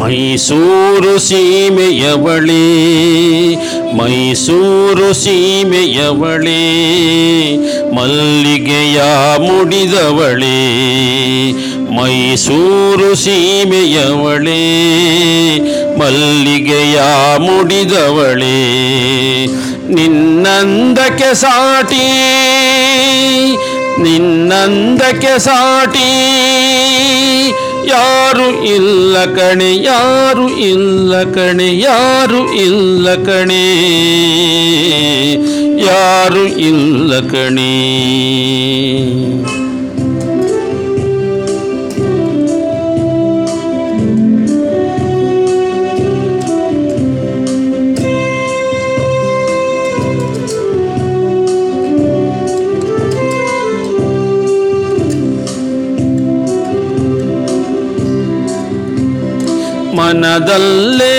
ಮೈಸೂರು ಸೀಮೆಯವಳೇ ಮೈಸೂರು ಸೀಮೆಯವಳೇ ಮಲ್ಲಿಗೆಯ ಮುಡಿದವಳೇ ಮೈಸೂರು ಸೀಮೆಯವಳೇ ಮಲ್ಲಿಗೆಯ ಮುಡಿದವಳೇ ನಿನ್ನಂದಕ್ಕೆ ಸಾಟಿ ನಿನ್ನಂದಕ್ಕೆ ಸಾಟಿ. ಯಾರು ಇಲ್ಲ ಕಣೆ ಯಾರು ಇಲ್ಲ ಕಣೆ ಯಾರು ಇಲ್ಲ ಕಣೆ ಯಾರು ಇಲ್ಲ ಕಣೆ ಮನದಲ್ಲೇ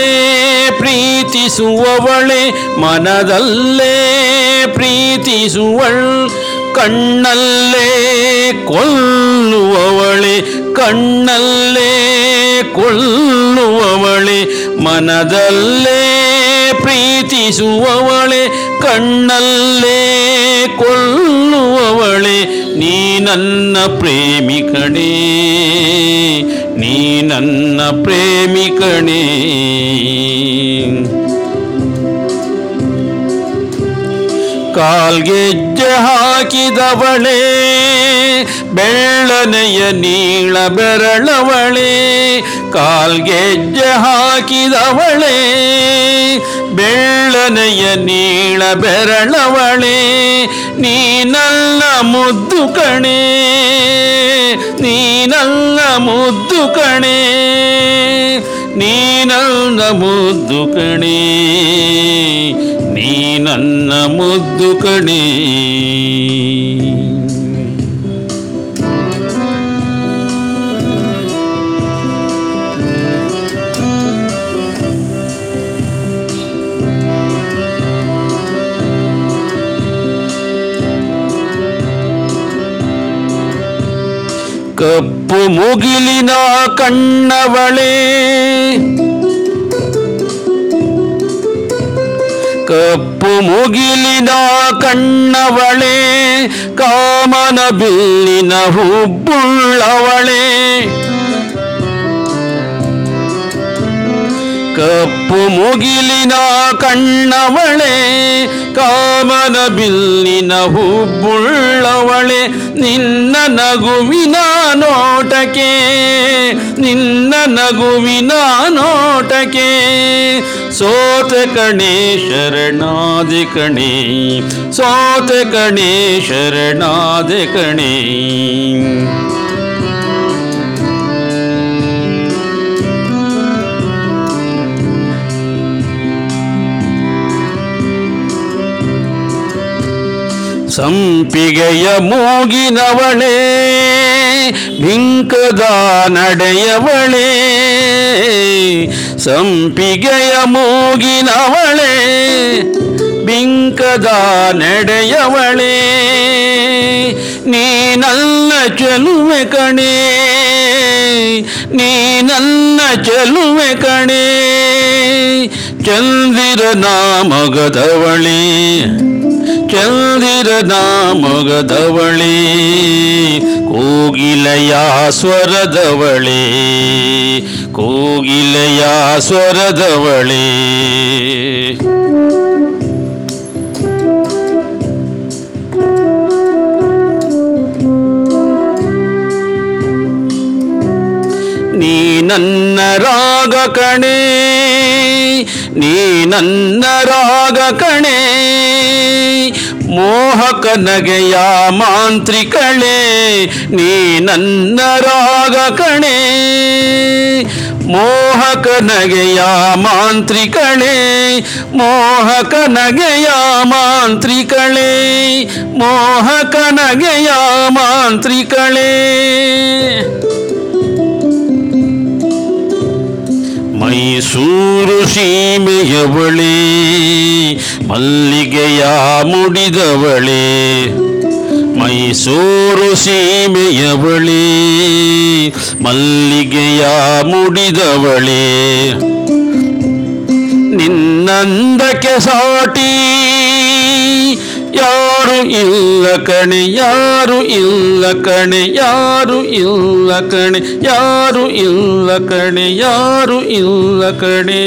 ಪ್ರೀತಿಸುವವಳೆ, ಮನದಲ್ಲೇ ಪ್ರೀತಿಸುವಳ್, ಕಣ್ಣಲ್ಲೇ ಕೊಲ್ಲುವವಳೆ ಕಣ್ಣಲ್ಲೇ ಕೊಲ್ಲುವವಳೆ, ಮನದಲ್ಲೇ ಪ್ರೀತಿಸುವವಳೆ, ಕಣ್ಣಲ್ಲೇ ಕೊಲ್ಲುವವಳೆ, ನೀ ನನ್ನ ಪ್ರೇಮಿಕಣೇ ನೀ ನನ್ನ ಪ್ರೇಮಿಕಣೇ. ಕಾಲ್ಗೆಜ್ಜೆ ಹಾಕಿದವಳೇ ಬೆಳ್ಳನೆಯ ನೀಳ ಬೆರಳವಳೆ. ಕಾಲ್ಗೆಜ್ಜೆ ಹಾಕಿದವಳೇ ಬೆಳ್ಳನೆಯ ನೀಳ ಬೆರಳವಳೆ ನೀನಲ್ಲ ಮುದ್ದು ಕಣೆ ನೀನಲ್ಲ ಮುದ್ದು ಕಣೆ ನೀನಲ್ಲ ಮುದ್ದು ಕಣೆ, ನೀ ನನ್ನ ಮುದ್ದು ಕಣೆ. ಕಪ್ಪು ಮುಗಿಲಿನ ಕಣ್ಣವಳೆ. ಕಪ್ಪು ಮುಗಿಲಿನ ಕಣ್ಣವಳೆ ಕಾಮನ ಬಿಲ್ಲಿನ ಹುಬ್ಬುಳ್ಳವಳೆ. ಕಪ್ಪು ಮುಗಿಲಿನ ಕಣ್ಣವಳೆ, ಕಾಮನ ಬಿಲ್ಲಿನ ಹುಬ್ಬುಳ್ಳವಳೆ, ನಿನ್ನ ನಗುವಿನ ನೋಟಕ್ಕೆ, ನಿನ್ನ ನಗುವಿನ ನೋಟಕ್ಕೆ. ಸೋತ ಕಣೇ ಶರಣಾದಿ ಕಣೆ, ಸೋತ ಕಣೆ ಶರಣಾದಿ ಕಣೆ. ಸಂಪಿಗೆಯ ಮೂಗಿನವಳೆ ಬಿಂಕದ ನಡೆಯವಳೆ ಸಂಪಿಗೆಯ ಮೂಗಿನವಳೆ ಬಿಂಕದ ನಡೆಯವಳೆ ನೀ ನನ್ನ ಚೆಲುವೆ ಕಣೆ ನೀ ನನ್ನ ಚೆಲುವೆ ಕಣೆ ಚಂದಿರನ ಮಗದವಳೆ ಚಂದಿರನ ನಾಮಗದವಳಿ ಕೋಗಿಲೆಯ ಸ್ವರದವಳಿ ಕೋಗಿಲೆಯ ಸ್ವರದವಳಿ ನೀ ನನ್ನ ರಾಗ ಕಣೆ ನೀ ನನ್ನ ರಾಗ ಕಣೆ ಮೋಹಕ ನಗೆಯ ಮಾಂತ್ರಿಕಳೆ, ನೀ ನನ್ನ ರಾಗ ಕಣೆ ಮೋಹಕ ನಗೆಯ ಮಾಂತ್ರಿಕಳೆ ಮೋಹಕ ನಗೆಯ ಮಾಂತ್ರಿಕಳೆ ಮೋಹಕ ನಗೆಯ ಮಾಂತ್ರಿಕಳೆ. ಮೈಸೂರು ಸೀಮೆಯವಳೇ ಮಲ್ಲಿಗೆಯ ಮುಡಿದವಳೇ. ಮೈಸೂರು ಸೀಮೆಯವಳೇ ಮಲ್ಲಿಗೆಯ ಮುಡಿದವಳೇ. ನಿನ್ನಂದಕ್ಕೆ ಸಾಟಿ ಯಾರು ಇಲ್ಲ ಕಣೆ, ಯಾರು ಇಲ್ಲ ಕಣೆ, ಯಾರು ಇಲ್ಲ ಕಣೆ, ಯಾರು ಇಲ್ಲ ಕಣೆ, ಯಾರು ಇಲ್ಲ ಕಣೆ.